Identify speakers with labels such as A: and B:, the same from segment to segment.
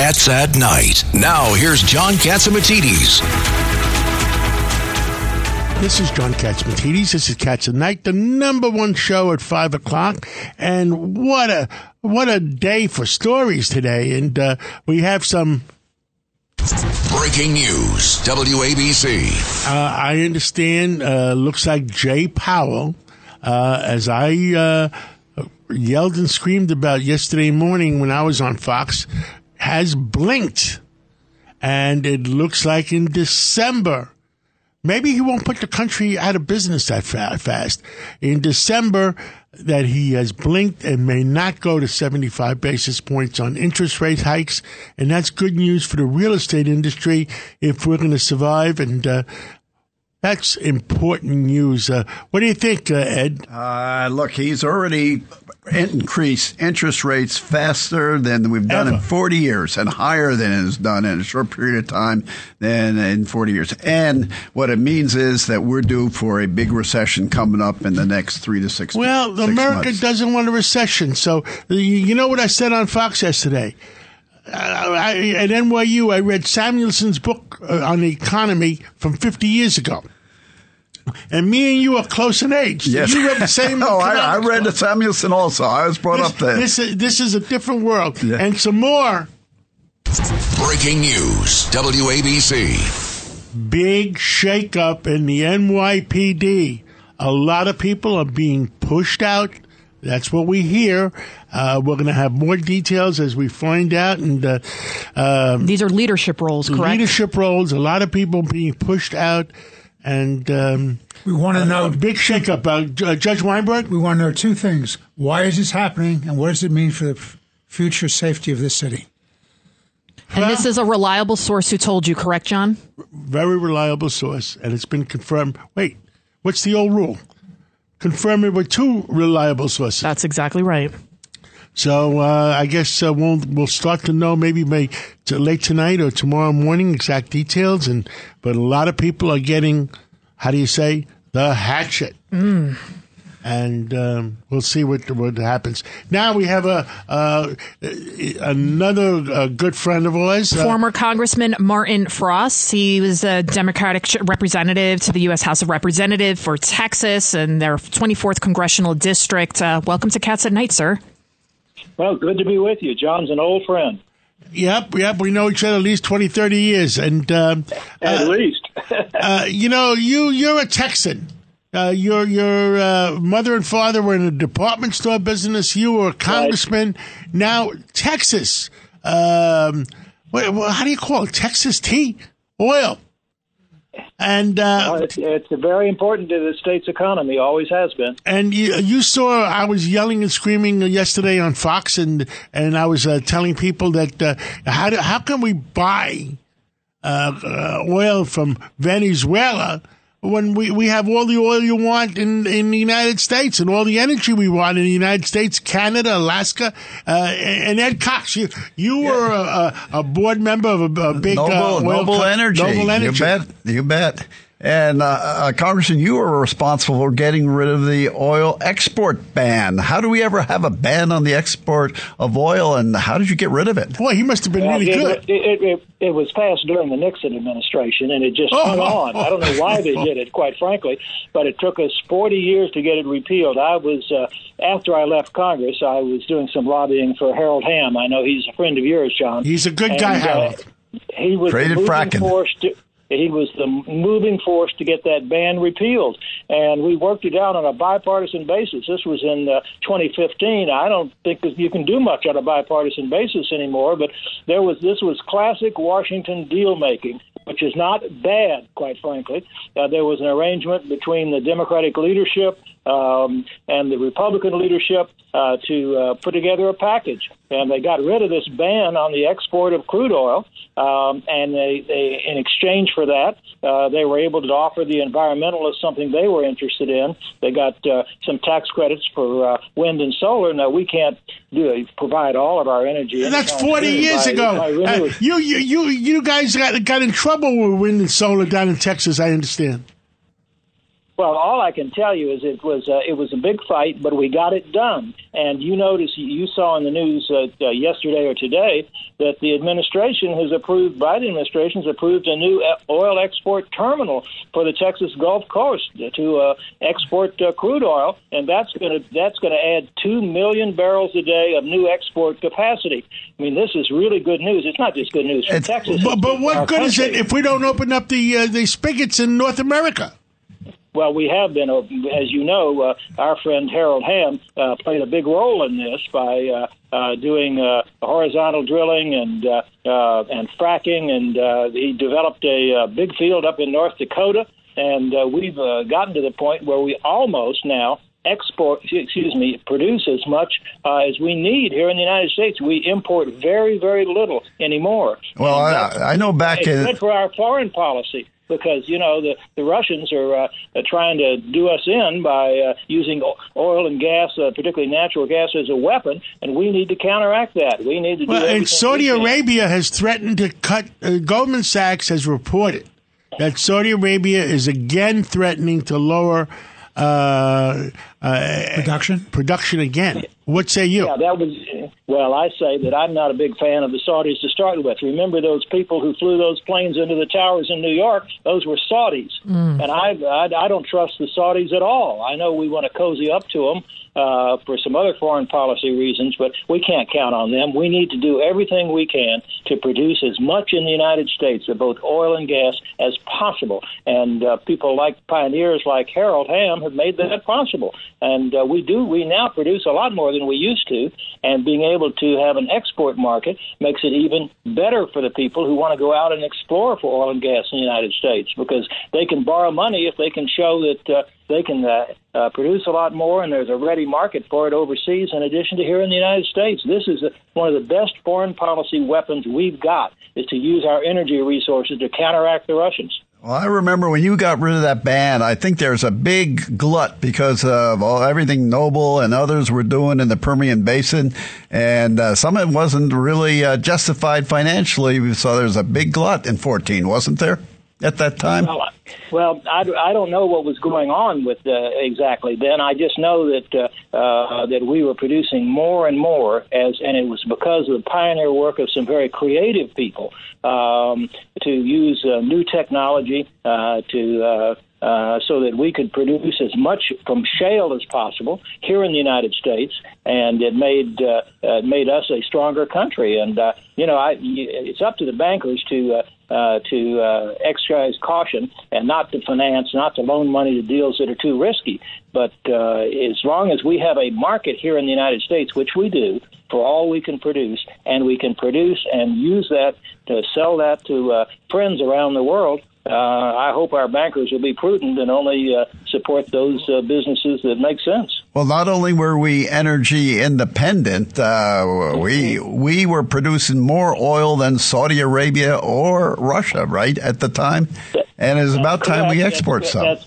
A: Cats at Night. Now, here's John Catsimatidis.
B: This is John Catsimatidis. This is Cats at Night, the number one show at five o'clock. And what a what a day for stories today. And uh, we have some
A: Breaking news, WABC.
B: Uh, I understand. Uh, looks like Jay Powell, uh, as I uh, yelled and screamed about yesterday morning when I was on Fox, has blinked, and it looks like in December. Maybe he won't put the country out of business that fa- fast. In December, that he has blinked and may not go to 75 basis points on interest rate hikes. And that's good news for the real estate industry if we're going to survive. And uh, that's important news. Uh, what do you think, uh, Ed?
C: Uh, look, he's already increased interest rates faster than we've done
B: Ever.
C: in 40 years and higher than it's done in a short period of time than in 40 years. And what it means is that we're due for a big recession coming up in the next three to six
B: Well,
C: six
B: America
C: months.
B: doesn't want a recession. So, you- you know what I said on Fox yesterday? Uh, I, at NYU, I read Samuelson's book uh, on the economy from 50 years ago. And me and you are close in age. Did
C: Yes.
B: You read the same.
C: oh, I, I read the
B: book?
C: Samuelson also. I was brought
B: This,
C: up there.
B: this, is, this is a different world.
C: Yeah.
B: And some more
A: Breaking news, WABC.
B: big shakeup in the NYPD. A lot of people are being pushed out. That's what we hear. Uh, we're going to have more details as we find out. And uh, um,
D: These are leadership roles, correct?
B: leadership roles, a lot of people being pushed out. And um,
E: We want to
B: a
E: know.
B: big shakeup. Uh, uh, Judge Weinberg?
E: We want to know two things: why is this happening, and what does it mean for the f- future safety of this city?
D: and this is a reliable source who told you, correct, John?
B: very reliable source, and it's been confirmed. Wait, what's the old rule? Confirm it with two reliable sources.
D: That's exactly right.
B: So uh, I guess uh, we'll we'll start to know maybe may to late tonight or tomorrow morning exact details. And but a lot of people are getting, how do you say, the hatchet. And um, we'll see what what happens. Now we have a uh, another uh, good friend of ours. uh,
D: Former Congressman Martin Frost. He was a Democratic representative to the U.S. House of Representatives for Texas and their 24th congressional district. Uh, welcome to Cats at Night, sir.
F: Well, good to be with you. John's an old friend,
B: Yep, yep. We know each other at least 20, 30 years. And, um,
F: at least.
B: uh, you know, you, you're a Texan. Uh, your your uh, mother and father were in the department store business. You were a congressman. Now, Texas. Um, what, what- how do you call it? Texas tea? Oil. And uh,
F: it's, it's very important to the state's economy. Always has been.
B: And you, you saw I was yelling and screaming yesterday on Fox, and and I was uh, telling people that uh, how do, how can we buy uh, uh, oil from Venezuela when we, we have all the oil you want in, in the United States and all the energy we want in the United States, Canada, Alaska, uh, and Ed Cox, you you were a, a, a board member of a, a big
C: Noble,
B: uh,
C: Noble
B: co-
C: Energy.
B: Noble Energy.
C: You bet. You bet. And uh, uh, Congressman, you were responsible for getting rid of the oil export ban. How do we ever have a ban on the export of oil, and how did you get rid of it?
B: Boy, he must have been
F: Well,
B: really
F: it,
B: good.
F: It, it, it, it was passed during the Nixon administration, and it just
B: Oh.
F: hung on. I don't know why they did it, quite frankly, but it took us 40 years to get it repealed. I was uh, after I left Congress, I was doing some lobbying for Harold Hamm. I know he's a friend of yours, John.
B: He's a good guy,
F: And, uh,
B: Harold.
F: he was
C: Traded
F: the moving
C: fracking.
F: force to, he was the moving force to get that ban repealed, and we worked it out on a bipartisan basis. This was in uh, 2015. I don't think you can do much on a bipartisan basis anymore, but there was this was classic Washington deal making. Which is not bad, quite frankly. Uh, there was an arrangement between the Democratic leadership um, and the Republican leadership uh, to uh, put together a package, and they got rid of this ban on the export of crude oil. Um, and they, they, in exchange for that, uh, they were able to offer the environmentalists something they were interested in. They got uh, some tax credits for uh, wind and solar. Now we can't do provide all of our energy.
B: And that's 40 years
F: by-
B: ago.
F: by
B: Uh, you, you, you, you guys got, got in trouble with wind and solar down in Texas, I understand.
F: Well, all I can tell you is it was uh, it was a big fight, but we got it done. And you notice you saw in the news uh, uh, yesterday or today that the administration has approved, Biden administration has approved a new uh, oil export terminal for the Texas Gulf Coast to uh, export uh, crude oil, and that's going to that's going to add two million barrels a day of new export capacity. I mean, this is really good news. It's not just good news for
C: It's-
F: Texas.
B: But, but what good is it if we don't open up the uh, the spigots in North America?
F: Well, we have been, uh, as you know, uh, our friend Harold Hamm uh, played a big role in this by uh, uh, doing uh, horizontal drilling and uh, uh, and fracking, and uh, he developed a uh, big field up in North Dakota, and uh, we've uh, gotten to the point where we almost now export, excuse me, produce as much uh, as we need here in the United States. We import very, very little anymore.
C: Well, I, I know back
F: it's
C: in
F: good for our foreign policy because you know the the Russians are uh, trying to do us in by uh, using oil and gas, uh, particularly natural gas, as a weapon, and we need to counteract that. We need to do
B: Well, and Saudi. Arabia has threatened to cut. Uh, Goldman Sachs has reported that Saudi Arabia is again threatening to lower uh, uh,
E: Production?
B: production again. What say you?
F: Yeah, that was. Well, I say that I'm not a big fan of the Saudis to start with. Remember those people who flew those planes into the towers in New York? Those were Saudis, and I, I I don't trust the Saudis at all. I know we want to cozy up to them uh, for some other foreign policy reasons, but we can't count on them. We need to do everything we can to produce as much in the United States of both oil and gas as possible. And uh, people like pioneers like Harold Hamm have made that possible. And uh, we do. We now produce a lot more than we used to, and being able to have an export market makes it even better for the people who want to go out and explore for oil and gas in the United States because they can borrow money if they can show that. Uh, they can uh, uh, produce a lot more, and there's a ready market for it overseas. In addition to here in the United States, this is a, one of the best foreign policy weapons we've got is to use our energy resources to counteract the Russians.
C: Well, I remember when you got rid of that ban, I think there's a big glut because of all, everything Noble and others were doing in the Permian Basin. And uh, some of it wasn't really uh, justified financially. So there's a big glut in 14, wasn't there, at that time?
F: Well, I- well, I, I don't know what was going on with uh, exactly then. I just know that uh, uh, that we were producing more and more, as and it was because of the pioneer work of some very creative people um, to use uh, new technology uh, to. Uh, uh, so that we could produce as much from shale as possible here in the United States, and it made uh, uh, it made us a stronger country. And uh, you know, I, it's up to the bankers to uh, to uh, exercise caution and not to finance, not to loan money to deals that are too risky. But uh, as long as we have a market here in the United States, which we do, for all we can produce, and we can produce and use that to sell that to uh, friends around the world. Uh, I hope our bankers will be prudent and only uh, support those uh, businesses that make sense.
C: Well, not only were we energy independent, uh, we we were producing more oil than Saudi Arabia or Russia, right, at the time. And it's about time we export some.
F: that's-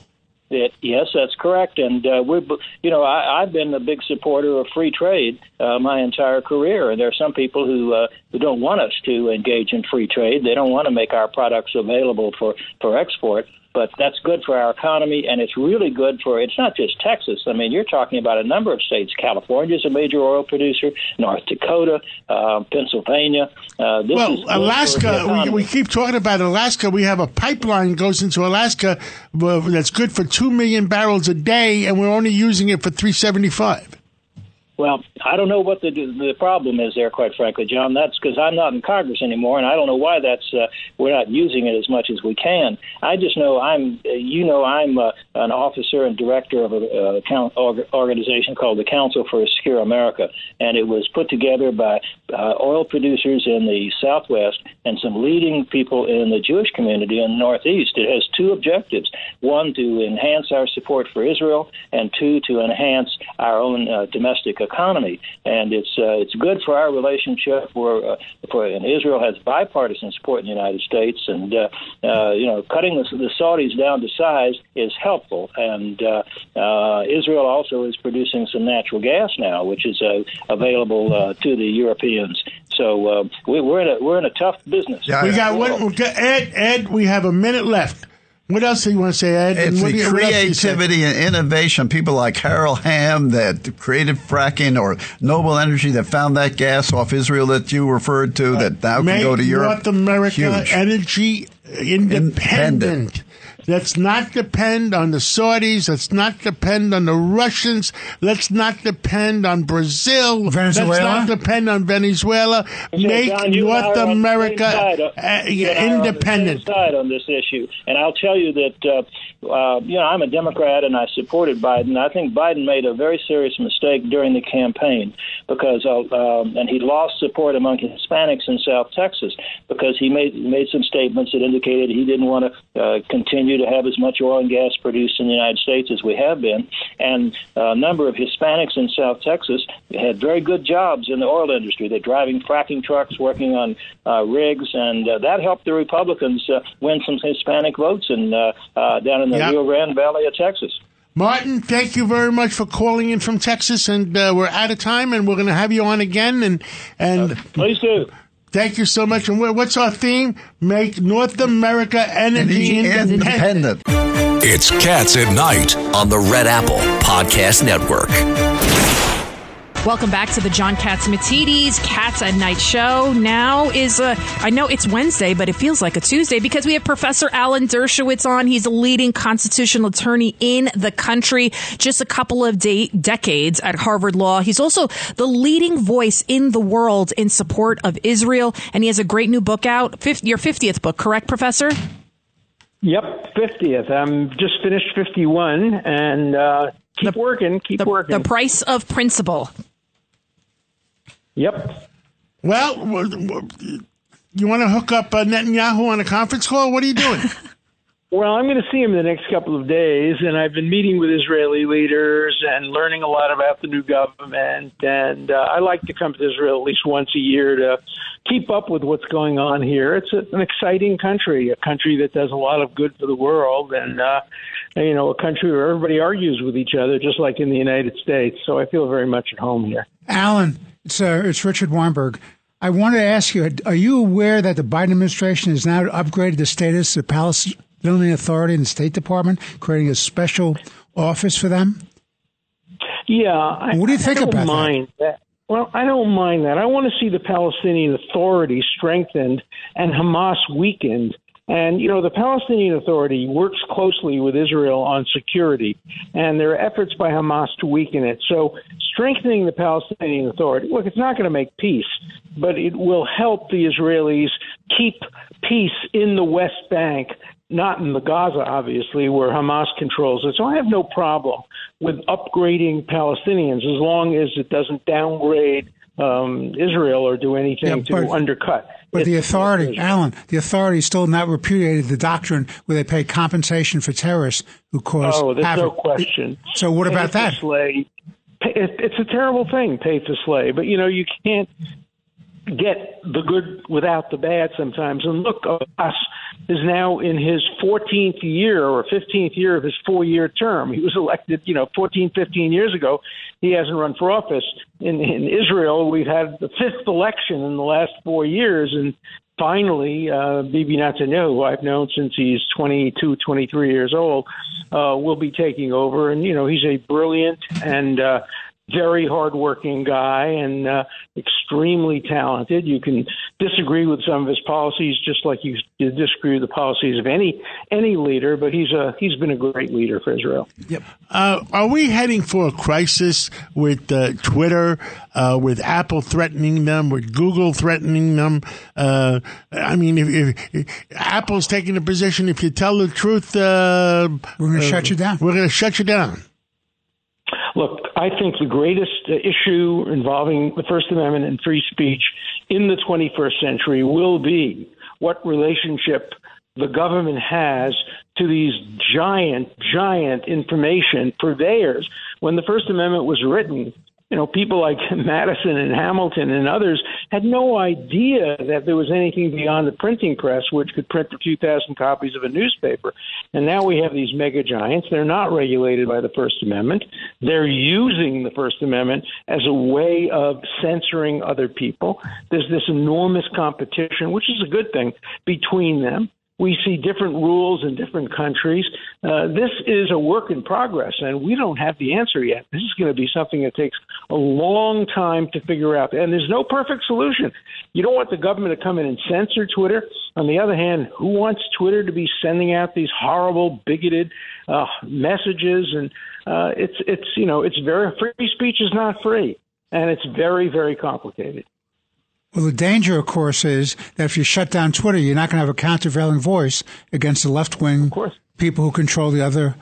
F: that- yes, that's correct. And uh, we're, you know, I, I've been a big supporter of free trade uh, my entire career. And there are some people who uh, who don't want us to engage in free trade. They don't want to make our products available for for export. But that's good for our economy, and it's really good for. It's not just Texas. I mean, you're talking about a number of states. California is a major oil producer. North Dakota, uh, Pennsylvania. Uh, this
B: Well, Alaska, we, we keep talking about Alaska. We have a pipeline goes into Alaska that's good for 2 million barrels a day, and we're only using it for 375.
F: Well, I don't know what the the problem is there, quite frankly, John. That's because I'm not in Congress anymore, and I don't know why that's uh, we're not using it as much as we can. I just know I'm, you know, I'm uh, an officer and director of a uh, organization called the Council for a Secure America, and it was put together by uh, oil producers in the Southwest and some leading people in the Jewish community in the Northeast. It has two objectives: one, to enhance our support for Israel, and two, to enhance our own uh, domestic economy. And it's uh, it's good for our relationship. Where uh, for and Israel has bipartisan support in the United States, and uh, uh, you know, cutting the, the Saudis down to size is helpful. And uh, uh, Israel also is producing some natural gas now, which is uh, available uh, to the Europeans. So uh, we, we're in a we're in a tough business.
C: Yeah,
B: We got one. we got- Ed, Ed, we have a minute left. What else do you want to say, Ed?
C: It's
B: what
C: the
B: you- what else do you say?
C: creativity and innovation. People like Harold Hamm that created fracking, or Noble Energy that found that gas off Israel that you referred to that now can go to Europe.
B: North America
C: Huge.
B: energy independent. Let's not depend on the Saudis. Let's not depend on the Russians. Let's not depend on Brazil.
E: Venezuela?
B: Let's not depend on Venezuela.
F: Yeah,
B: Make
F: John, you and I
B: North
F: are on the
B: America
F: same uh, you and I are on
B: independent.
F: side on this issue, and I'll tell you that uh, uh, you know I'm a Democrat and I supported Biden. I think Biden made a very serious mistake during the campaign because uh, um, and he lost support among Hispanics in South Texas because he made made some statements that indicated he didn't want to uh, continue to have as much oil and gas produced in the United States as we have been, and a number of Hispanics in South Texas had very good jobs in the oil industry. They're driving fracking trucks, working on uh, rigs, and uh, that helped the Republicans uh, win some Hispanic votes in, uh, uh, down in the
B: Yep.
F: Rio Grande Valley of Texas.
B: Martin, thank you very much for calling in from Texas, and uh, we're out of time, and we're going to have you on again, and and
F: Please do.
B: Thank you so much. And what's our theme? Make North America energy
C: Energy
B: independent.
C: independent.
A: It's Cats at Night.
G: on the Red Apple Podcast Network.
D: Welcome back to the John Catsimatidis Cats at Night show. Now is uh, I know it's Wednesday, but it feels like a Tuesday because we have Professor Alan Dershowitz on. He's a leading constitutional attorney in the country, just a couple of de- decades at Harvard Law. He's also the leading voice in the world in support of Israel, and he has a great new book out. Fif- your fiftieth book, correct, Professor?
H: Yep, fiftieth. I'm just finished fifty-one, and uh, keep working, keep
D: The,
H: working.
D: the price of principle.
H: Yep.
B: Well, w- w- you want to hook up uh, Netanyahu on a conference call? What are you doing?
H: Well, I'm going to see him the next couple of days, and I've been meeting with Israeli leaders and learning a lot about the new government. And uh, I like to come to Israel at least once a year to keep up with what's going on here. It's a, an exciting country, a country that does a lot of good for the world, and uh, you know, a country where everybody argues with each other, just like in the United States. So I feel very much at home here.
E: Alan, it's, uh, it's Richard Weinberg. I wanted to ask you, are you aware that the Biden administration has now upgraded the status of the Palestinian Authority in the State Department, creating a special office for them?
H: Yeah. I,
E: What do you think about that?
H: that? Well, I don't mind that. I want to see the Palestinian Authority strengthened and Hamas weakened. And, you know, the Palestinian Authority works closely with Israel on security, and there are efforts by Hamas to weaken it. So, strengthening the Palestinian Authority, look, it's not going to make peace, but it will help the Israelis keep peace in the West Bank, not in the Gaza, obviously, where Hamas controls it. So, I have no problem with upgrading Palestinians as long as it doesn't downgrade um, Israel or do anything
E: Yeah,
H: to undercut.
E: But the authority. Alan, the authority still not repudiated the doctrine where they pay compensation for terrorists who cause
H: Oh, there's no question.
E: So what
H: Pay
E: about that?
H: Slay. It's a terrible thing, pay to slay, but you know you can't get the good without the bad sometimes. And look, us is now in his 14th year or 15th year of his four-year term. He was elected, you know, 14, 15 years ago. He hasn't run for office. In, in Israel, we've had the fifth election in the last four years, and finally, uh, Bibi Netanyahu, who I've known since he's 22, 23 years old, uh, will be taking over. And, you know, he's a brilliant and uh, very hardworking guy and uh, extremely talented. You can disagree with some of his policies, just like you you disagree with the policies of any any leader. But he's a he's been a great leader for Israel.
B: Uh, are we heading for a crisis with uh, Twitter, uh, with Apple threatening them, with Google threatening them? Uh, I mean, if, if, if Apple's taking a position, if you tell the truth, uh,
E: We're going to
B: uh,
E: shut you down.
B: We're going to shut you down.
H: Look, I think the greatest uh, issue involving the First Amendment and free speech in the 21st century will be what relationship the government has to these giant, giant information purveyors. When the First Amendment was written, you know, people like Madison and Hamilton and others had no idea that there was anything beyond the printing press which could print few thousand copies of a newspaper. And now we have these mega giants. They're not regulated by the First Amendment. They're using the First Amendment as a way of censoring other people. There's this enormous competition, which is a good thing, between them We see different rules in different countries. Uh, this is a work in progress, and we don't have the answer yet. This is going to be something that takes a long time to figure out. And there's no perfect solution. You don't want the government to come in and censor Twitter. On the other hand, who wants Twitter to be sending out these horrible, bigoted uh, messages? And uh, it's it's you know it's very free speech is not free, and it's very very complicated.
E: Well, the danger, of course, is that if you shut down Twitter, you're not going to have a countervailing voice against the left wing people who control the other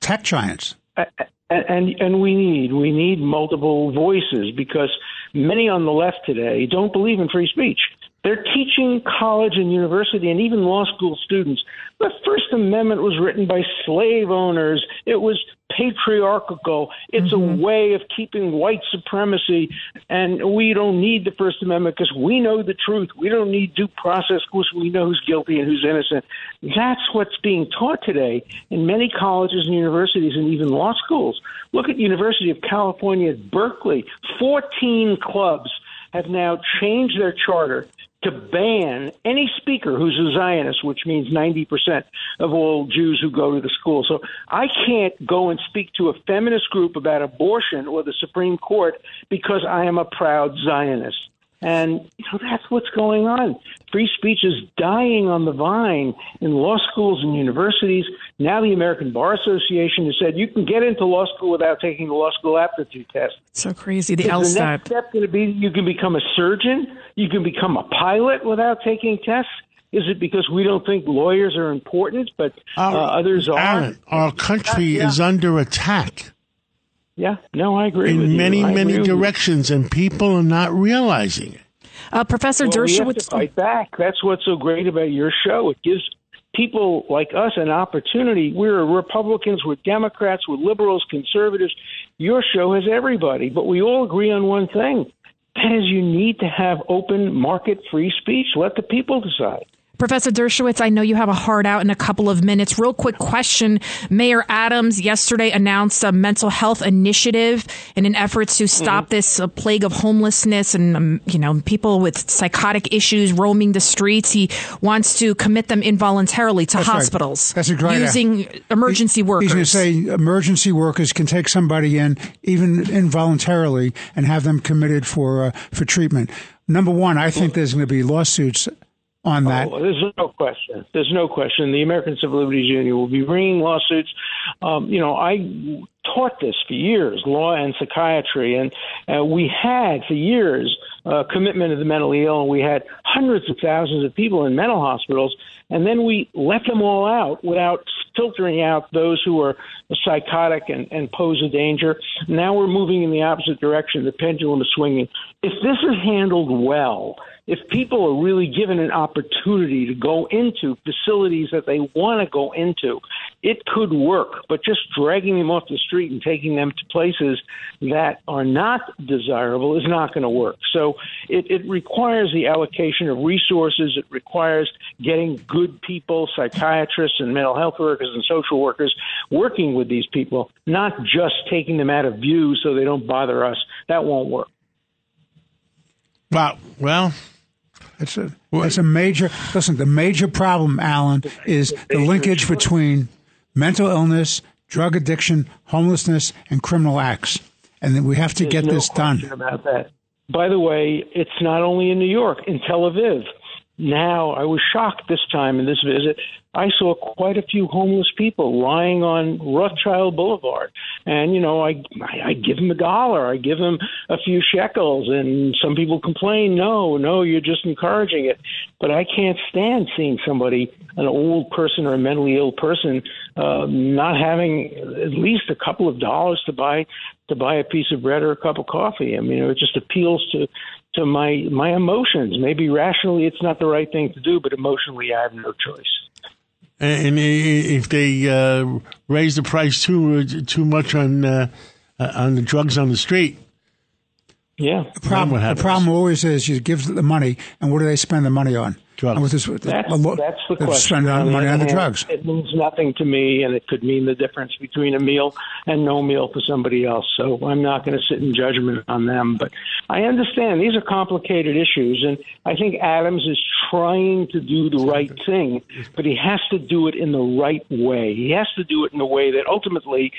E: tech giants.
H: And, and and we need we need multiple voices because many on the left today don't believe in free speech. They're teaching college and university and even law school students. The First Amendment was written by slave owners. It was patriarchal. It's mm-hmm. a way of keeping white supremacy. And we don't need the First Amendment because we know the truth. We don't need due process because we know who's guilty and who's innocent. That's what's being taught today in many colleges and universities and even law schools. Look at University of California at Berkeley. 14 clubs have now changed their charter to ban any speaker who's a Zionist, which means 90% of all Jews who go to the school. So I can't go and speak to a feminist group about abortion or the Supreme Court because I am a proud Zionist. And you know, that's what's going on. Free speech is dying on the vine in law schools and universities. Now the American Bar Association has said you can get into law school without taking the law school aptitude test.
D: So crazy. The
H: Is
D: LSAT.
H: The next step going to be you can become a surgeon, you can become a pilot without taking tests. Is it because we don't think lawyers are important, but uh,
B: Our-
H: others are?
B: Alan, our country
H: Yeah.
B: is under attack
H: Yeah, no, I agree
B: in
H: you.
B: many,
H: I
B: many
H: agree with you.
B: directions, and people are not realizing it.
D: Uh, Professor
H: Well, we have to fight back. That's what's so great about your show. It gives people like us an opportunity. We're Republicans, we're Democrats, we're liberals, conservatives. Your show has everybody, but we all agree on one thing. That is, you need to have open market free speech. Let the people decide.
D: Professor Dershowitz, I know you have a hard out in a couple of minutes. Real quick question. Mayor Adams yesterday announced a mental health initiative in an effort to stop
H: Mm-hmm.
D: this uh, plague of homelessness and, um, you know, people with psychotic issues roaming the streets. He wants to commit them involuntarily to
E: That's right.
D: hospitals.
E: That's a great
D: Using emergency workers.
E: He's going to say emergency workers can take somebody in, even involuntarily, and have them committed for uh, for treatment. Number one, I think there's going to be lawsuits on that.
H: Oh, there's no question. There's no question. The American Civil Liberties Union will be bringing lawsuits. Um, you know, I taught this for years, law and psychiatry, and uh, we had for years uh, commitment to the mentally ill, and we had hundreds of thousands of people in mental hospitals, and then we let them all out without filtering out those who are psychotic and, and pose a danger. Now we're moving in the opposite direction. The pendulum is swinging. If this is handled well, if people are really given an opportunity to go into facilities that they want to go into, it could work. But just dragging them off the street and taking them to places that are not desirable is not going to work. So it, it requires the allocation of resources. It requires getting good people, psychiatrists and mental health workers and social workers working with these people, not just taking them out of view so they don't bother us. That won't work.
B: Wow. Well,
E: It's a it's a major listen. The major problem, Alan, is the linkage between mental illness, drug addiction, homelessness, and criminal acts, and that we have to
H: There's
E: get
H: no
E: this done.
H: About that. By the way, it's not only in New York, in Tel Aviv. Now, I was shocked this time in this visit. I saw quite a few homeless people lying on Rothschild Boulevard, and you know, I I, I give them a dollar, I give them a few shekels, and some people complain, no, no, you're just encouraging it. But I can't stand seeing somebody, an old person or a mentally ill person, uh, not having at least a couple of dollars to buy to buy a piece of bread or a cup of coffee. I mean, it just appeals to to my my emotions. Maybe rationally, it's not the right thing to do, but emotionally, I have no choice.
B: And if they uh, raise the price too too much on uh, uh, on the drugs on the street,
H: Yeah.
E: The problem, the problem always is you give the money, and what do they spend the money on?
B: Drugs.
E: With this,
H: That's,
E: a lo-
H: that's the question.
E: spend on
H: On
E: money on the drugs.
H: It means nothing to me, and it could mean the difference between a meal and no meal for somebody else. So I'm not going to sit in judgment on them. But I understand these are complicated issues, and I think Adams is trying to do the right thing, but he has to do it in the right way. He has to do it in a way that ultimately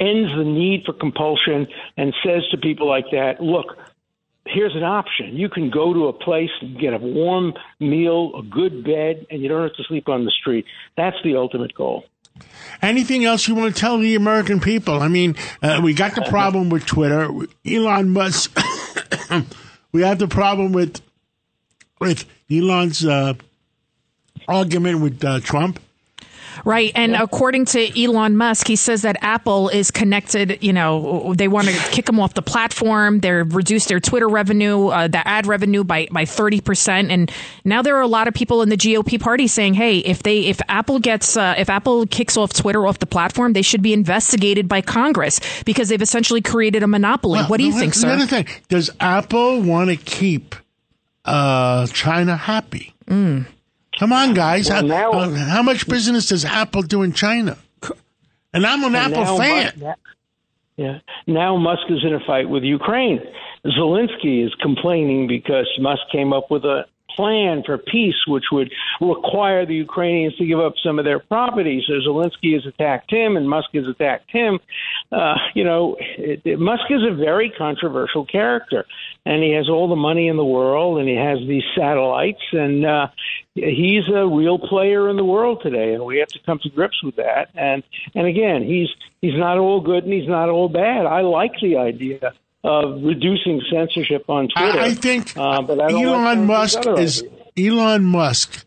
H: ends the need for compulsion and says to people like that, look, here's an option. You can go to a place and get a warm meal, a good bed, and you don't have to sleep on the street. That's the ultimate goal.
B: Anything else you want to tell the American people? I mean, uh, we got the problem with Twitter, Elon Musk. we have the problem with with Elon's uh, argument with uh, Trump.
D: Right. And according to Elon Musk, he says that Apple is connected. You know, they want to kick them off the platform. They're reduced their Twitter revenue, uh, the ad revenue by, by 30%. And now there are a lot of people in the GOP party saying, hey, if they, if Apple gets, uh, if Apple kicks off Twitter off the platform, they should be investigated by Congress because they've essentially created a monopoly.
B: Well,
D: what do you think, sir?
B: other thing, does Apple want to keep uh, China happy? Come on, guys.
H: Well,
B: how,
H: now-
B: uh, how much business does Apple do in China? And I'm an
H: And
B: Apple fan.
H: Mu- yeah. Now Musk is in a fight with Ukraine. Zelensky is complaining because Musk came up with a plan for peace, which would require the Ukrainians to give up some of their property. So Zelensky has attacked him, and Musk has attacked him. Uh, you know, it, it, Musk is a very controversial character, and he has all the money in the world, and he has these satellites, and uh, he's a real player in the world today, and we have to come to grips with that. And and again, he's he's not all good and he's not all bad. I like the idea of reducing censorship on Twitter.
B: I, I think
H: uh, but I don't like
B: Elon Musk is. Elon Musk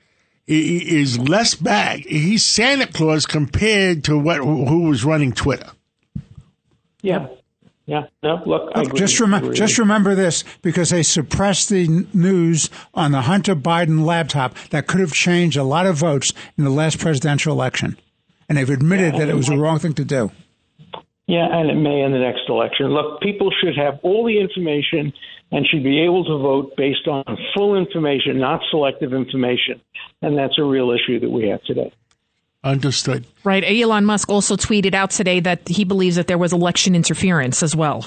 B: i- i- is less bad. He's Santa Claus compared to what who was running Twitter.
H: yeah. Yeah, no, look,
E: Look, just remember, just remember this because they suppressed the n- news on the Hunter Biden laptop that could have changed a lot of votes in the last presidential election, and they've admitted that it was the wrong thing to do.
H: Yeah, and it may in the next election. Look, people should have all the information and should be able to vote based on full information, not selective information. And that's a real issue that we have today.
B: Understood.
D: Right. Elon Musk also tweeted out today that he believes that there was election interference as well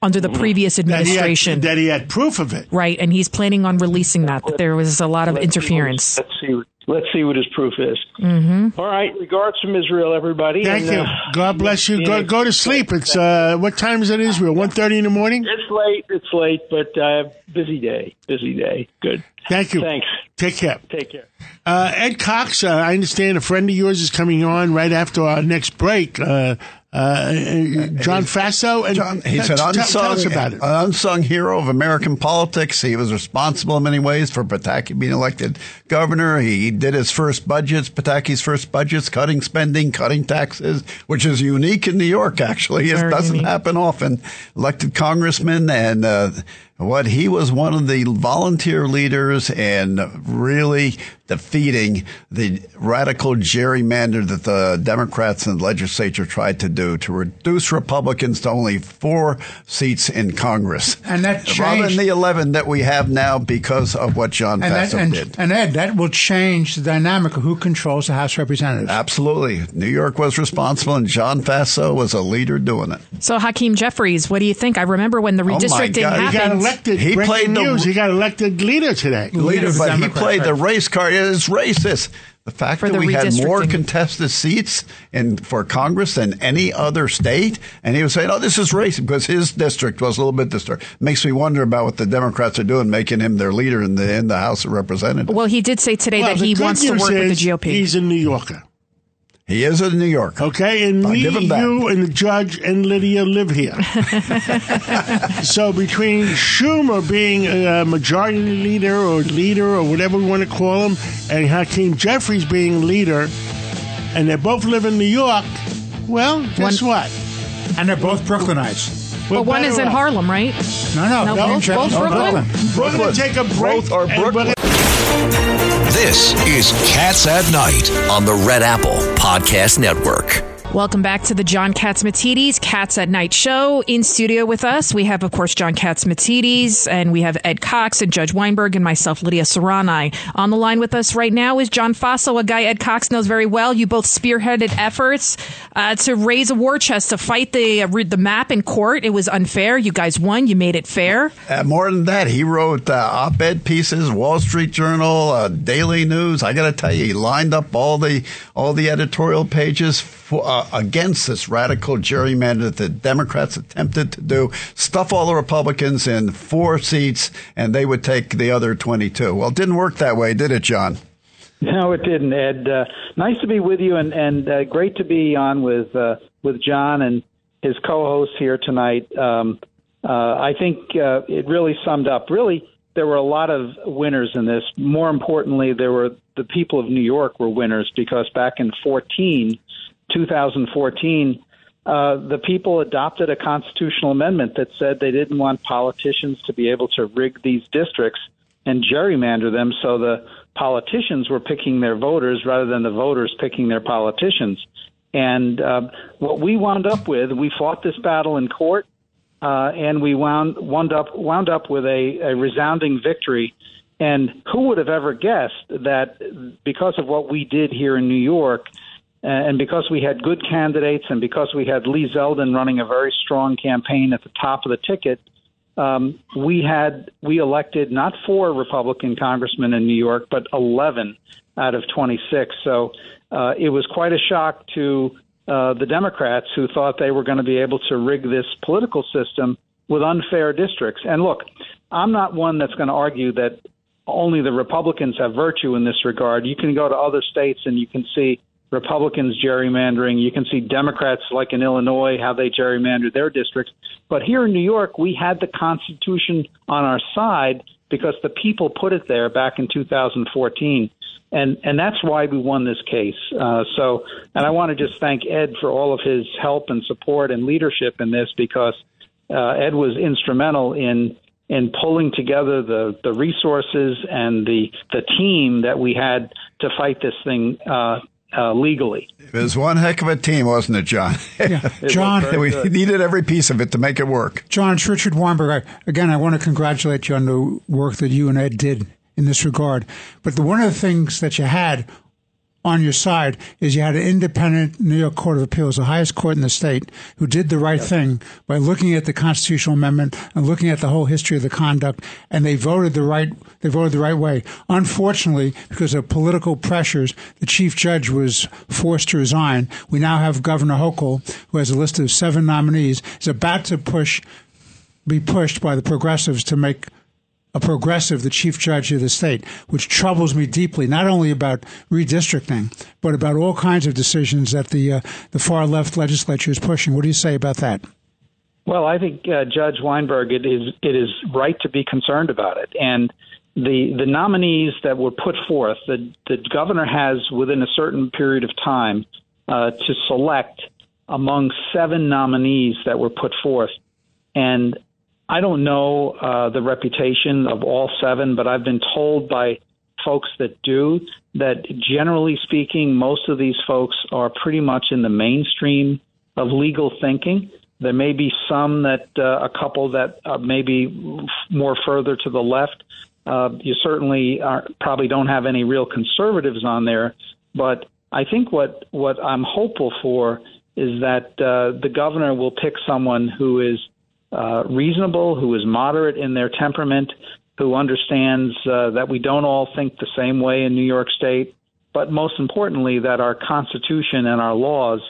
D: under the mm-hmm. previous
B: That he,
D: administration.
B: had, that he had proof of it.
D: right. And he's planning on releasing that, that there was a lot of
H: Let's see
D: interference.
H: Let's see. Let's see what his proof is. Mm-hmm. right. Regards from Israel, everybody.
B: Thank
H: and,
B: you.
H: uh,
B: God bless you. Go, go to sleep. It's uh, what time is it in Israel? One thirty in the morning.
H: It's late. It's late, but uh, busy day. Busy day. Good.
B: Thank you.
H: Thanks.
B: Take care.
H: Take care.
B: Uh, Ed Cox, uh, I understand a friend of yours is coming on right after our next break. Uh, uh, John Faso and
C: John, he's
B: tell,
C: an unsung,
B: tell us about it.
C: an unsung hero of American politics. He was responsible in many ways for Pataki being elected governor. He did his first budgets, Pataki's first budgets, cutting spending, cutting taxes, which is unique in New York. Actually, it doesn't
D: unique.
C: happen often. Elected congressman and. Uh, what he was one of the volunteer leaders and really defeating the radical gerrymander that the Democrats in the legislature tried to do to reduce Republicans to only four seats in Congress.
E: And that
C: rather
E: changed-
C: than the 11 that we have now because of what John
E: And, that,
C: Faso
E: and,
C: did.
E: and Ed, that will change the dynamic of who controls the House of Representatives.
C: Absolutely. New York was responsible and John Faso was a leader doing it.
D: So Hakeem Jeffries, what do you think? I remember when the
C: Oh my
D: redistricting
C: God, he
B: he got
D: happened.
B: Elected.
C: He
B: Breaking
C: played the-
B: news. He got elected leader today.
E: Leader of the
C: but he
E: Democrats,
C: played the race card. It's racist. The fact
D: For
C: that
D: the
C: we had more contested seats in for Congress than any other state, and he was saying, "Oh, this is racist," because his district was a little bit disturbed. Makes me wonder about what the Democrats are doing, making him their leader in the in the House of Representatives.
D: Well, he did say today
B: Well,
D: that he wants to work with the GOP.
B: He's a New Yorker.
C: He is in New York.
B: Okay, and
C: I'll
B: me,
C: give him
B: you, and the judge and Lydia live here. so between Schumer being a majority leader or leader or whatever we want to call him, and Hakeem Jeffries being leader, and they both live in New York, well, guess what?
E: And they're both Brooklynites.
D: but one is in
B: Harlem.
D: Harlem, right?
E: No, no,
D: No,
E: Hakeem
D: both- both
E: is
D: Brooklyn?
B: We're going to take a break.
C: Both are
B: and we're
C: Brooklyn.
A: This is Cats at Night.
G: on the Red Apple Podcast Network.
D: Welcome back to the John Catsimatidis Cats at Night show. In studio with us, we have, of course, John Catsimatidis, and we have Ed Cox and Judge Weinberg and myself, Lydia Serrani. On the line with us right now is John Faso, a guy Ed Cox knows very well. You both spearheaded efforts uh, to raise a war chest to fight the uh, the map in court. It was unfair. You guys won. You made it fair.
C: Uh, more than that, he wrote uh, op-ed pieces, Wall Street Journal, uh, Daily News. I got to tell you, he lined up all the all the editorial pages for, uh, against this radical gerrymander that the Democrats attempted to do, stuff all the Republicans in four seats, and they would take the other 22. Well, it didn't work that way, did it, John?
I: No, it didn't, Ed. Uh, nice to be with you, and, and uh, great to be on with uh, with John and his co-hosts here tonight. Um, uh, I think it really summed up. Really, there were a lot of winners in this. More importantly, there were the people of New York were winners because back in 14, 2014, uh, the people adopted a constitutional amendment that said they didn't want politicians to be able to rig these districts and gerrymander them so the politicians were picking their voters rather than the voters picking their politicians. And uh, what we wound up with, we fought this battle in court, uh, and we wound, wound up wound up with a, a resounding victory. And who would have ever guessed that because of what we did here in New York, and because we had good candidates and because we had Lee Zeldin running a very strong campaign at the top of the ticket, um, we had we elected not four Republican congressmen in New York, but 11 out of 26. So uh, it was quite a shock to uh, the Democrats who thought they were going to be able to rig this political system with unfair districts. And look, I'm not one that's going to argue that only the Republicans have virtue in this regard. You can go to other states and you can see Republicans gerrymandering. You can see Democrats, like in Illinois, how they gerrymandered their districts. But here in New York, we had the Constitution on our side because the people put it there back in 2014. And, and that's why we won this case. Uh, so, and I want to just thank Ed for all of his help and support and leadership in this because uh, Ed was instrumental in in pulling together the, the resources and the the team that we had to fight this thing uh, uh, legally.
C: It was one heck of a team, wasn't it, John?
E: Yeah. John,
C: we needed every piece of it to make it work.
E: John, it's Richard Weinberg. I, again, I want to congratulate you on the work that you and Ed did in this regard. But the, one of the things that you had on your side is you had an independent New York Court of Appeals, the highest court in the state, who did the right thing by looking at the constitutional amendment and looking at the whole history of the conduct, and they voted the right they voted the right way. Unfortunately, because of political pressures, the chief judge was forced to resign. We now have Governor Hochul, who has a list of seven nominees, is about to push be pushed by the progressives to make a progressive the chief judge of the state, which troubles me deeply, not only about redistricting, but about all kinds of decisions that the uh, the far left legislature is pushing. What do you say about that?
I: Well, I think uh, Judge Weinberg, it is it is right to be concerned about it, and the the nominees that were put forth, the the governor has within a certain period of time uh, to select among seven nominees that were put forth, and I don't know uh, the reputation of all seven, but I've been told by folks that do that generally speaking, most of these folks are pretty much in the mainstream of legal thinking. There may be some that uh, a couple that uh, may be more further to the left. Uh, you certainly are, probably don't have any real conservatives on there, but I think what what I'm hopeful for is that uh, the governor will pick someone who is uh, reasonable, who is moderate in their temperament, who understands uh, that we don't all think the same way in New York State, but most importantly, that our Constitution and our laws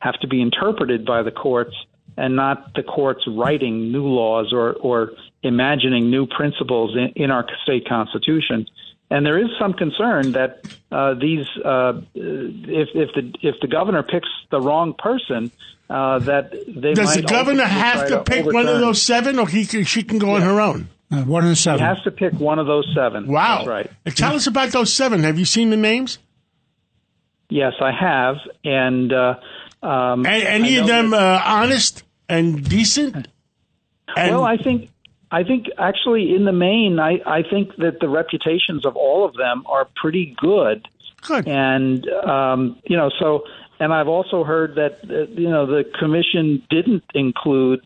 I: have to be interpreted by the courts and not the courts writing new laws or, or imagining new principles in, in our state constitution. And there is some concern that uh, these, uh, if, if the if the governor picks the wrong person, uh, that they
B: does the governor have to, to pick overturn. one of those seven, or he can, she can go yeah. on her own?
E: Uh, one of the seven.
I: He has to pick one of those seven.
B: Wow!
I: That's right.
B: Tell us about those seven. Have you seen the names?
I: Yes, I have, and uh, um,
B: any of them uh, honest and decent.
I: And well, I think I think actually in the main, I, I think that the reputations of all of them are pretty good.
B: Good.
I: And um, you know, so and I've also heard that uh, you know the commission didn't include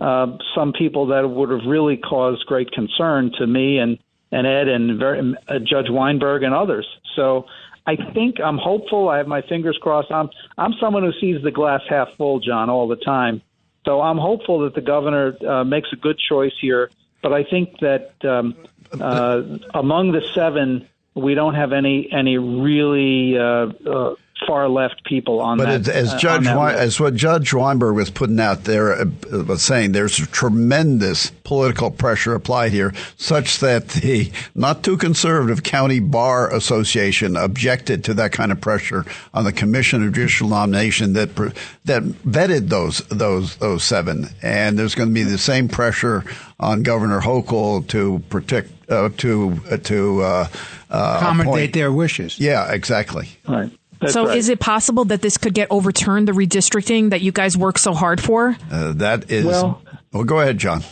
I: uh, some people that would have really caused great concern to me and and Ed and very, uh, Judge Weinberg and others. So I think I'm hopeful. I have my fingers crossed. I'm I'm someone who sees the glass half full, John, all the time. So I'm hopeful that the governor uh, makes a good choice here. But I think that um, uh, among the seven, we don't have any any really uh, uh, far left people on
C: but
I: that.
C: as, as
I: uh,
C: Judge
I: on that
C: as what Judge Weinberg was putting out there uh, was saying, there's tremendous political pressure applied here, such that the not too conservative County Bar Association objected to that kind of pressure on the Commission of Judicial Nomination that that vetted those those those seven, and there's going to be the same pressure on Governor Hochul to protect uh, to uh, to uh, uh,
E: Accommodate
C: appoint-
E: their wishes.
C: Yeah, exactly.
I: right. That's
D: so
I: right.
D: is it possible that this could get overturned, the redistricting that you guys work so hard for?
C: Uh, that is.
I: Well-
C: well, go ahead, John.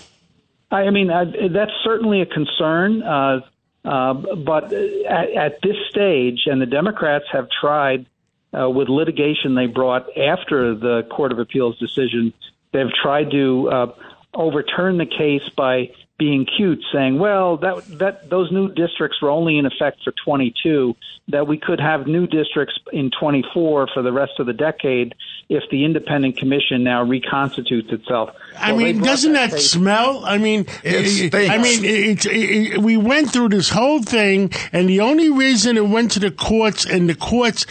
I: I mean, I, that's certainly a concern. Uh, uh, but at, at this stage, and the Democrats have tried uh, with litigation they brought after the Court of Appeals decision, they've tried to uh, overturn the case by being cute, saying, "Well, that that those new districts were only in effect for 22. That we could have new districts in 24 for the rest of the decade if the independent commission now reconstitutes itself."
B: I
I: Well,
B: mean, doesn't that
I: case-
B: smell? I mean,
C: It
B: I mean, it, it, it, we went through this whole thing, and the only reason it went to the courts and the courts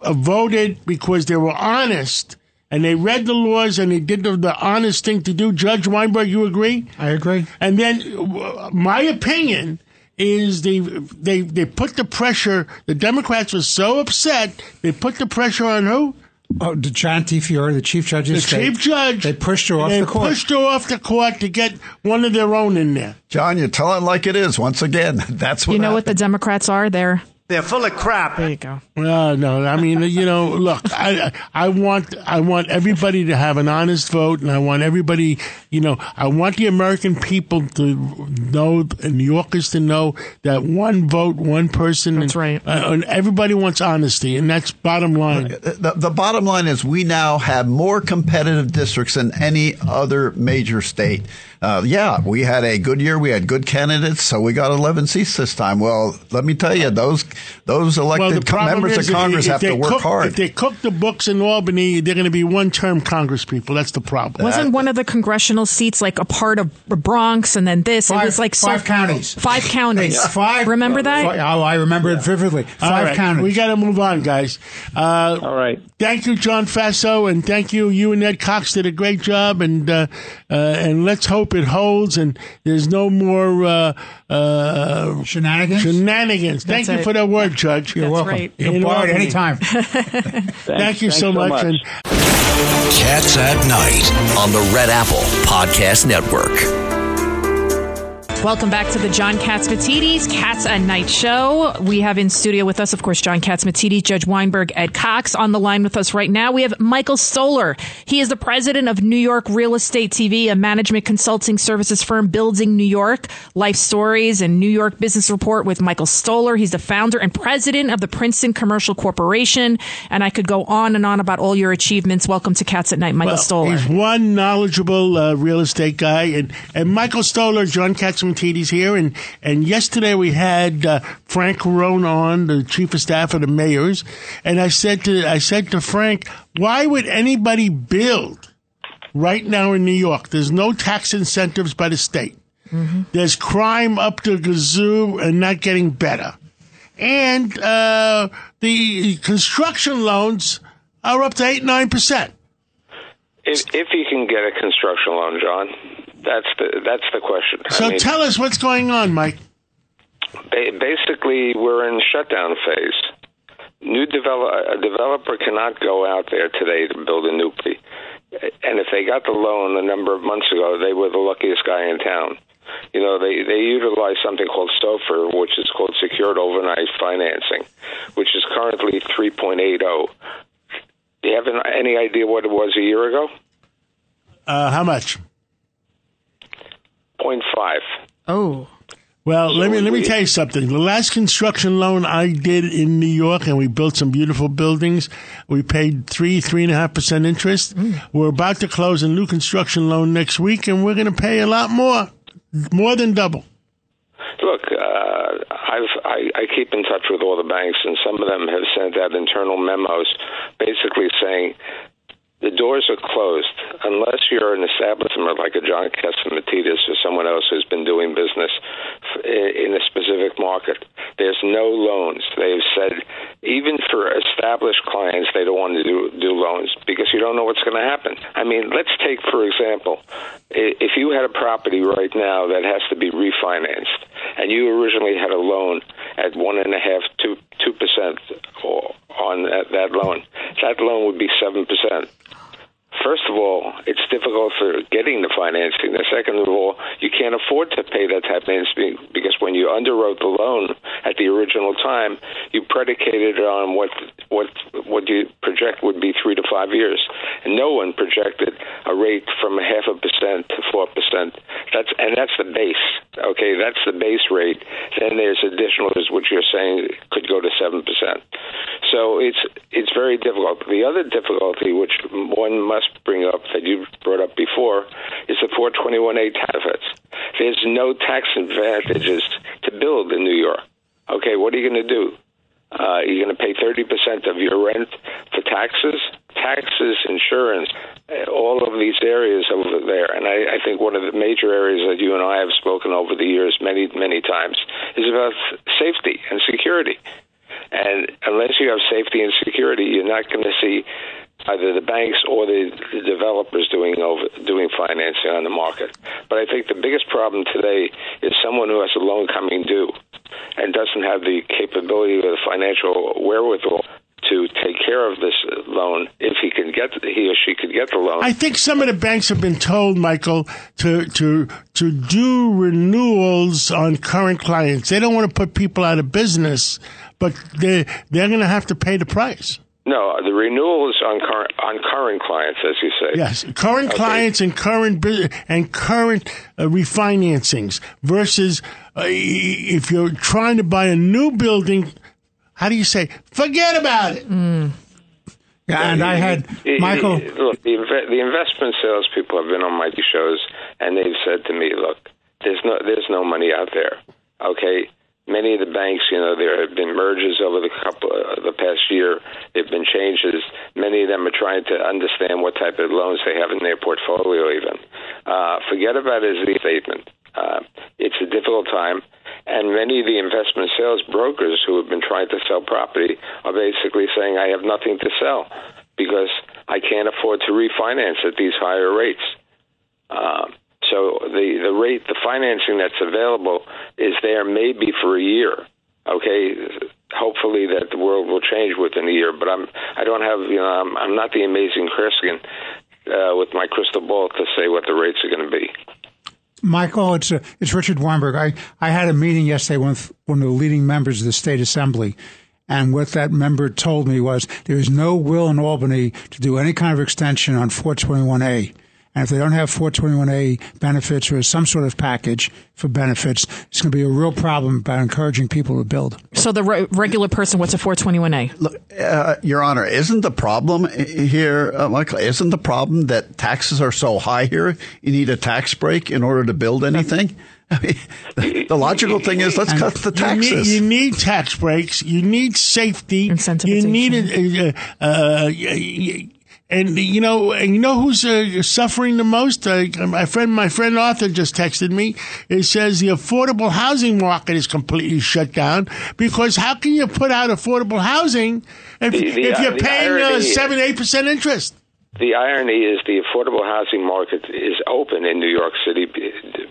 B: uh, voted because they were honest and they read the laws and they did the, the honest thing to do. Judge Weinberg, you agree?
E: I agree.
B: And then, uh, my opinion is they they they put the pressure. The Democrats were so upset they put the pressure on who?
E: Oh, the Janet DiFiore, the chief judge
B: The
E: the state.
B: chief judge.
E: They pushed her off the court.
B: They pushed her off the court to get one of their own in there.
C: John, you tell it like it is. Once again, that's what
D: You know what the. Democrats are? They're
J: They're full of crap.
D: there. You go.
B: No, no. I mean, you know, look, I, I want, I want everybody to have an honest vote, and I want everybody, you know, I want the American people to know, and New Yorkers to know that one vote, one person.
D: That's
B: and,
D: right.
B: Uh, and everybody wants honesty, and that's bottom line.
C: The, the bottom line is we now have more competitive districts than any other major state. Uh, yeah, we had a good year. We had good candidates, so we got 11 seats this time. Well, let me tell you, those those elected co- members of
B: is if-
C: Congress
B: if
C: have to work
B: cook,
C: hard.
B: If they cook the books in Albany, they're going to be one-term Congress people. That's the problem.
D: Wasn't one of the congressional seats like a part of the Bronx and then this?
E: Five-
D: it was like so-
E: five counties.
D: Five counties.
E: It's five.
D: Remember that?
E: Oh, I remember it vividly. Five
B: right,
E: counties.
B: we got to move on, guys. Uh,
I: All right.
B: Thank you, John Faso, and thank you. You and Ed Cox did a great job, and uh, uh, and let's hope it holds. And there's no more uh,
E: Shenanigans.
B: shenanigans. Thank
D: That's
B: you
D: it.
B: for that word, Judge.
E: You're
D: That's
E: welcome.
D: right.
E: You're
B: In
E: borrowed anytime.
B: Thank you
I: Thanks
B: so
I: so
B: much.
I: much.
B: And
G: Cats at Night on the Red Apple Podcast Network.
D: Welcome back to the John Catsimatidis Cats at Night show. We have in studio with us, of course, John Catsimatidis, Judge Weinberg, Ed Cox. On the line with us right now, we have Michael Stoller. He is the president of New York Real Estate TV, a management consulting services firm building New York. Life Stories and New York Business Report with Michael Stoller. He's the founder and president of the Princeton Commercial Corporation. And I could go on and on about all your achievements. Welcome to Cats at Night, Michael
B: well,
D: Stoller.
B: he's one knowledgeable uh, real estate guy, and, and Michael Stoller, John Catsimatidis here, and and yesterday we had uh, Frank Carone on, the chief of staff of the mayors, and I said to I said to Frank, why would anybody build right now in New York? There's no tax incentives by the state. There's crime up to gazoo and not getting better. And uh, the construction loans are up to 8 9%.
K: If, if you can get a construction loan, John, that's the that's the question.
B: So
K: I mean,
B: tell us what's going on, Mike.
K: basically, we're in shutdown phase. New develop a developer cannot go out there today to build a new P. And if they got the loan a number of months ago, they were the luckiest guy in town. You know, they they utilize something called SOFR, which is called secured overnight financing, which is currently 3.80. Do you have an- any idea what it was a year ago?
B: Uh, how much?
K: 0.5.
D: oh.
B: Well, let me let me tell you something. The last construction loan I did in New York, and we built some beautiful buildings. We paid three three and a half percent interest. We're about to close a new construction loan next week, and we're going to pay a lot more, more than double.
K: Look, uh, I've, I, I keep in touch with all the banks, and some of them have sent out internal memos basically saying the doors are closed unless you're an establishment like a John Catsimatidis or someone else who's been doing business in a specific market. There's no loans. They've said even for established clients, they don't want to do, do loans because you don't know what's going to happen. I mean, let's take for example, if you had a property right now that has to be refinanced, and you originally had a loan at one and a half, two two percent on that, that loan, that loan would be seven percent. First of all, it's difficult for getting the financing. The second of all, you can't afford to pay that type of financing because when you underwrote the loan at the original time, you predicated it on what what what you project would be three to five years, and no one projected a rate from half a percent to four percent. That's and that's the base. Okay, that's the base rate. Then there's additional, what you're saying, could go to seven percent. So it's it's very difficult. The other difficulty, which one must bring up that you brought up before, is the 421A benefits. There's no tax advantages to build in New York. Okay, what are you going to do? Uh, you're going to pay 30% of your rent for taxes, taxes, insurance, all of these areas over there. And I, I think one of the major areas that you and I have spoken over the years many, many times is about safety and security. And unless you have safety and security, you're not going to see either the banks or the, the developers doing over doing financing on the market. But I think the biggest problem today is someone who has a loan coming due and doesn't have the capability or the financial wherewithal to take care of this loan if he can get he or she could get the loan.
B: I think some of the banks have been told, Michael, to to to do renewals on current clients. They don't want to put people out of business, but they they're going to have to pay the price.
K: No, the renewal is on current on current clients, as you say.
B: Yes, current
K: Okay.
B: clients and current and current uh, refinancings versus uh, if you're trying to buy a new building. How do you say? Forget about it.
E: Yeah, and I had
K: It-
E: Michael.
K: it- look, the, inve- the investment salespeople have been on my shows, and they've said to me, "Look, there's no there's no money out there. Okay, many of the banks, you know, there have been mergers over the couple uh, the past year. There've been changes. Many of them are trying to understand what type of loans they have in their portfolio. Even uh, forget about the statement. Uh, it's a difficult time." And many of the investment sales brokers who have been trying to sell property are basically saying, I have nothing to sell because I can't afford to refinance at these higher rates. Um, so the, the rate, the financing that's available is there maybe for a year. Okay, hopefully that the world will change within a year. But I'm, I don't have, you know, I'm, I'm not the amazing Kreskin uh, with my crystal ball to say what the rates are going to be.
E: Michael, it's uh, it's Richard Weinberg. I, I had a meeting yesterday with one of the leading members of the state assembly, and what that member told me was there is no will in Albany to do any kind of extension on 421A. And if they don't have 421A benefits or some sort of package for benefits, it's going to be a real problem about encouraging people to build.
D: So the re- regular person, what's a 421A?
C: Look, uh, Your Honor, isn't the problem here, uh, Michael? Isn't the problem that taxes are so high here? You need a tax break in order to build anything. I mean, the, the logical thing is let's cut the
B: You need,
C: taxes.
B: you need tax breaks. You need safety. Incentives. You
D: Incentivization.
B: need, uh, uh, uh, and you know, and you know who's uh, suffering the most? Uh, my friend, my friend Arthur just texted me. It says the affordable housing market is completely shut down because how can you put out affordable housing if,
K: The- the-
B: if you're
K: uh,
B: paying uh, seven, eight percent interest?
K: The irony is the affordable housing market is open in New York City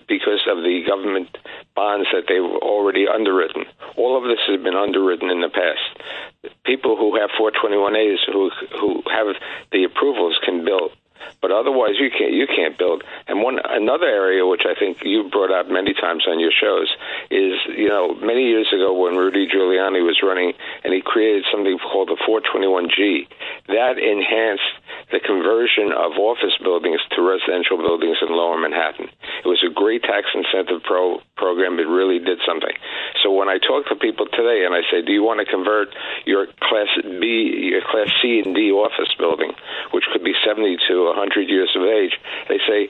K: because of the government bonds that they've already underwritten. All of this has been underwritten in the past. People who have 421As who who have the approvals can build. But otherwise, you can't you can't build. And one another area which I think you brought up many times on your shows is you know many years ago when Rudy Giuliani was running and he created something called the 421G that enhanced the conversion of office buildings to residential buildings in lower Manhattan. It was a great tax incentive pro- program. It really did something. So when I talk to people today and I say, Do you want to convert your Class B, your Class C and D office building, which could be 70 to 100 years of age, they say,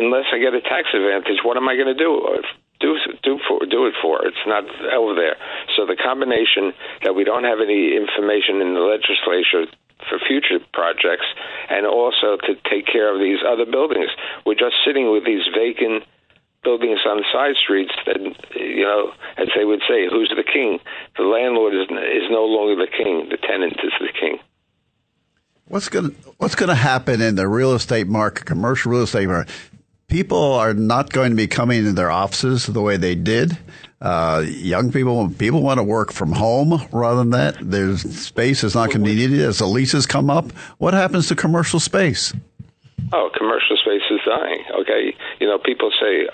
K: Unless I get a tax advantage, what am I going to do? Uh, do do for do it for. It's not over there. So the combination that we don't have any information in the legislature for future projects, and also to take care of these other buildings. We're just sitting with these vacant buildings on side streets that you know, as they would say, who's the king? The landlord is is no longer the king. The tenant is the king.
C: What's going What's going to happen in the real estate market, commercial real estate market? People are not going to be coming into their offices the way they did. Uh, young people, people want to work from home rather than that. There's space is not going to be needed as the leases come up. What happens to commercial space?
K: Oh, commercial space is dying. Okay, you know, people say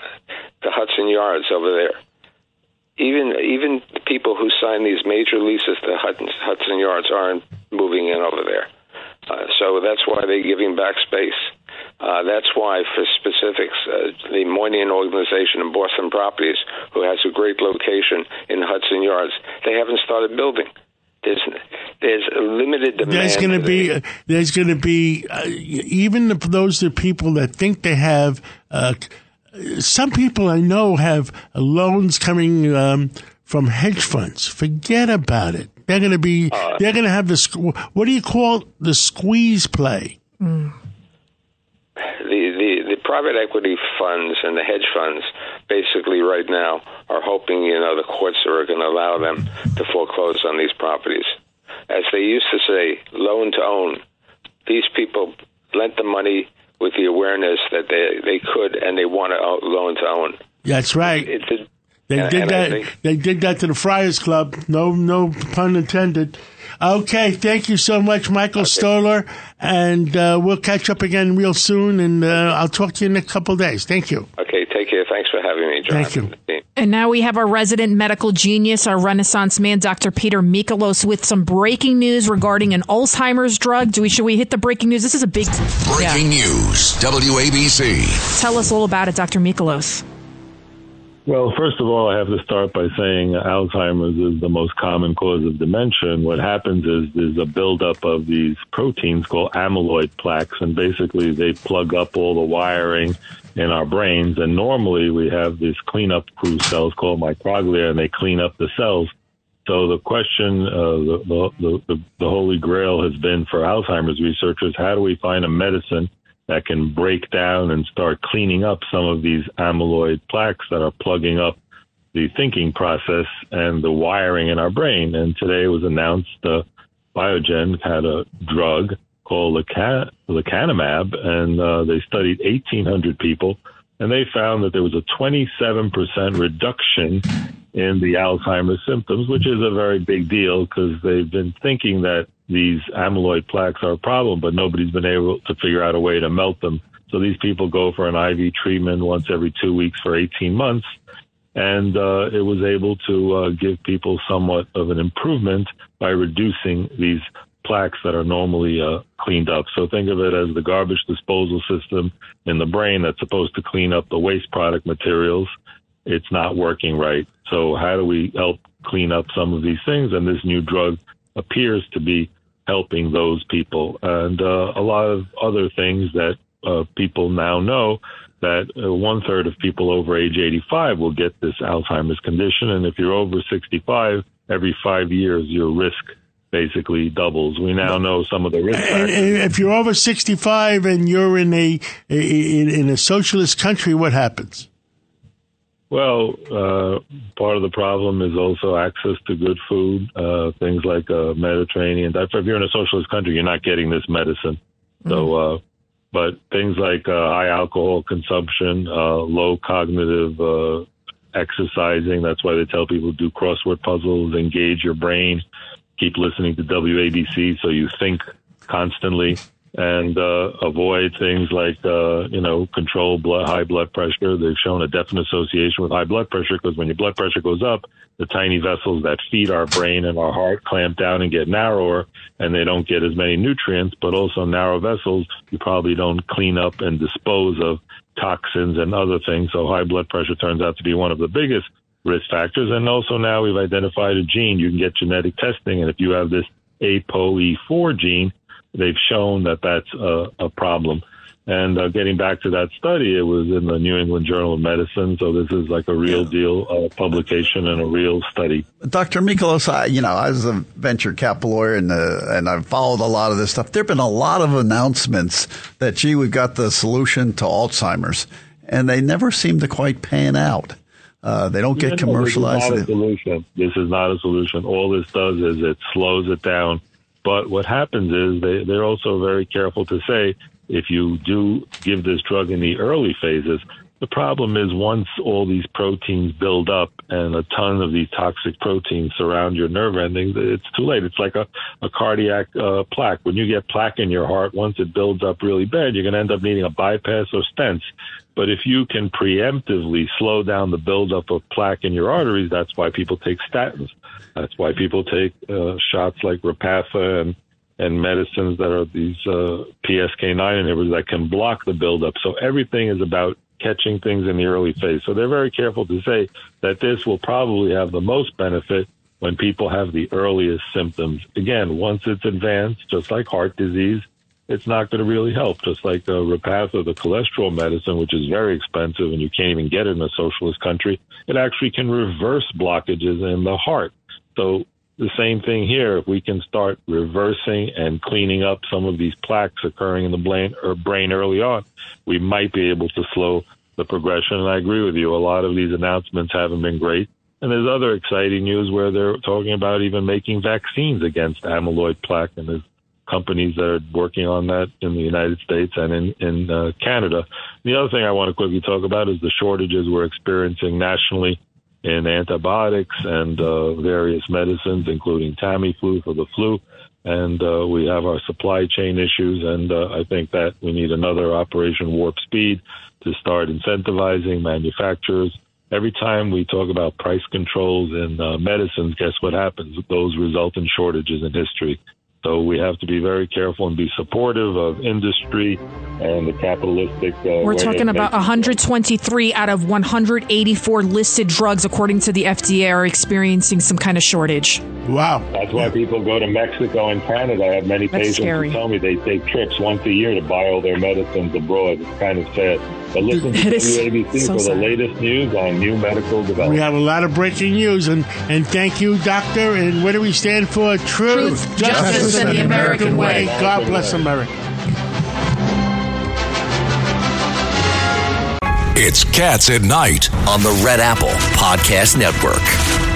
K: the Hudson Yards over there. Even even the people who sign these major leases to Hudson, Hudson Yards aren't moving in over there. Uh, so that's why they're giving back space. Uh, that's why, for specifics, uh, the Moynihan organization in Boston Properties, who has a great location in Hudson Yards, they haven't started building. There's there's a limited demand.
B: There's going to be uh, there's going to be uh, even for those the people that think they have. Uh, some people I know have loans coming um, from hedge funds. Forget about it. They're going to be.
K: Uh,
B: they're going to have the. What do you call the squeeze play?
K: Mm the, the, the private equity funds and the hedge funds basically right now are hoping, you know, the courts are going to allow them to foreclose on these properties. As they used to say, loan to own. These people lent the money with the awareness that they, they could and they want to loan to own.
B: That's right.
K: It, it,
B: they
K: and,
B: did
K: and
B: that.
K: Think,
B: they did that to the Friars Club. No, no pun intended. Okay, thank you so much, Michael okay. Stoller, and uh, we'll catch up again real soon. And uh, I'll talk to you in a couple days. Thank you.
K: Okay, take care. Thanks for having me, John.
B: Thank you.
D: And now we have our resident medical genius, our Renaissance man, Dr. Peter Michalos, with some breaking news regarding an Alzheimer's drug. Do we should we hit the breaking news? This is a big
A: breaking yeah. news. WABC.
D: Tell us all about it, Dr. Michalos.
J: Well, first of all, I have to start by saying Alzheimer's is the most common cause of dementia. And what happens is there's a buildup of these proteins called amyloid plaques, and basically they plug up all the wiring in our brains. And normally we have these cleanup crew cells called microglia, and they clean up the cells. So the question, uh, the, the, the, the holy grail has been for Alzheimer's researchers: how do we find a medicine that can break down and start cleaning up some of these amyloid plaques that are plugging up the thinking process and the wiring in our brain. And today it was announced uh, Biogen had a drug called leca- lecanemab, and uh, they studied 1,800 people, and they found that there was a 27% reduction in the Alzheimer's symptoms, which is a very big deal because they've been thinking that these amyloid plaques are a problem, but nobody's been able to figure out a way to melt them. So these people go for an IV treatment once every two weeks for 18 months. And uh, it was able to uh, give people somewhat of an improvement by reducing these plaques that are normally uh, cleaned up. So think of it as the garbage disposal system in the brain that's supposed to clean up the waste product materials. It's not working right. So how do we help clean up some of these things? And this new drug appears to be helping those people, and uh, a lot of other things that uh, people now know that uh, one third of people over age 85 will get this Alzheimer's condition, and if you're over 65, every five years your risk basically doubles. We now know some of the risk factors.
B: If you're over 65 and you're in a in a socialist country, what happens?
J: Well, uh, part of the problem is also access to good food, uh, things like uh, Mediterranean. If you're in a socialist country, you're not getting this medicine. Mm-hmm. So, uh, but things like uh, high alcohol consumption, uh, low cognitive uh, exercising. That's why they tell people do crossword puzzles, engage your brain, keep listening to WABC so you think constantly and uh, avoid things like uh, you know control blood, high blood pressure. They've shown a definite association with high blood pressure because when your blood pressure goes up, the tiny vessels that feed our brain and our heart clamp down and get narrower, and they don't get as many nutrients. But also narrow vessels, you probably don't clean up and dispose of toxins and other things. So high blood pressure turns out to be one of the biggest risk factors. And also now we've identified a gene. You can get genetic testing, and if you have this ApoE4 gene, they've shown that that's a, a problem. And uh, getting back to that study, it was in the New England Journal of Medicine. So this is like a real deal uh, publication and a real study.
C: Dr. Michalos, I, you know, I was a venture capital lawyer and, uh, and I've followed a lot of this stuff. There have been a lot of announcements that, gee, we've got the solution to Alzheimer's, and they never seem to quite pan out. Uh, they don't get
J: Yeah, no,
C: commercialized.
J: This is not a solution. This is not a solution. All this does is it slows it down. But what happens is they, they're also very careful to say if you do give this drug in the early phases, the problem is once all these proteins build up and a ton of these toxic proteins surround your nerve endings, it's too late. It's like a, a cardiac uh, plaque. When you get plaque in your heart, once it builds up really bad, you're going to end up needing a bypass or stents. But if you can preemptively slow down the buildup of plaque in your arteries, that's why people take statins. That's why people take uh, shots like Repatha and and medicines that are these uh, PCSK9 inhibitors that can block the buildup. So everything is about catching things in the early phase. So they're very careful to say that this will probably have the most benefit when people have the earliest symptoms. Again, once it's advanced, just like heart disease, it's not going to really help. Just like uh, Repatha, the cholesterol medicine, which is very expensive and you can't even get it in a socialist country, it actually can reverse blockages in the heart. So the same thing here. If we can start reversing and cleaning up some of these plaques occurring in the brain, or brain early on, we might be able to slow the progression. And I agree with you. A lot of these announcements haven't been great. And there's other exciting news where they're talking about even making vaccines against amyloid plaque. And there's companies that are working on that in the United States and in, in uh, Canada. The other thing I want to quickly talk about is the shortages we're experiencing nationally in antibiotics and uh, various medicines, including Tamiflu for the flu. And uh, we have our supply chain issues, and uh, I think that we need another Operation Warp Speed to start incentivizing manufacturers. Every time we talk about price controls in uh, medicines, guess what happens? Those result in shortages in history. So we have to be very careful and be supportive of industry and the capitalistic. Uh,
D: We're talking about
J: making-
D: 123 out of 184 listed drugs, according to the FDA, are experiencing some kind of shortage.
B: Wow.
J: That's why people go to Mexico and Canada. I have many
D: That's
J: patients
D: scary.
J: who tell me they take trips once a year to buy all their medicines abroad. It's kind of sad. But listen to
D: It is
J: WABC
D: so
J: for
D: sad.
J: the latest news on new medical
B: We have a lot of breaking news, and, and thank you, Doctor. And what do we stand for? Truth,
D: Truth, justice, and the American way.
B: God bless America.
A: It's Cats at Night.
G: on the Red Apple Podcast Network.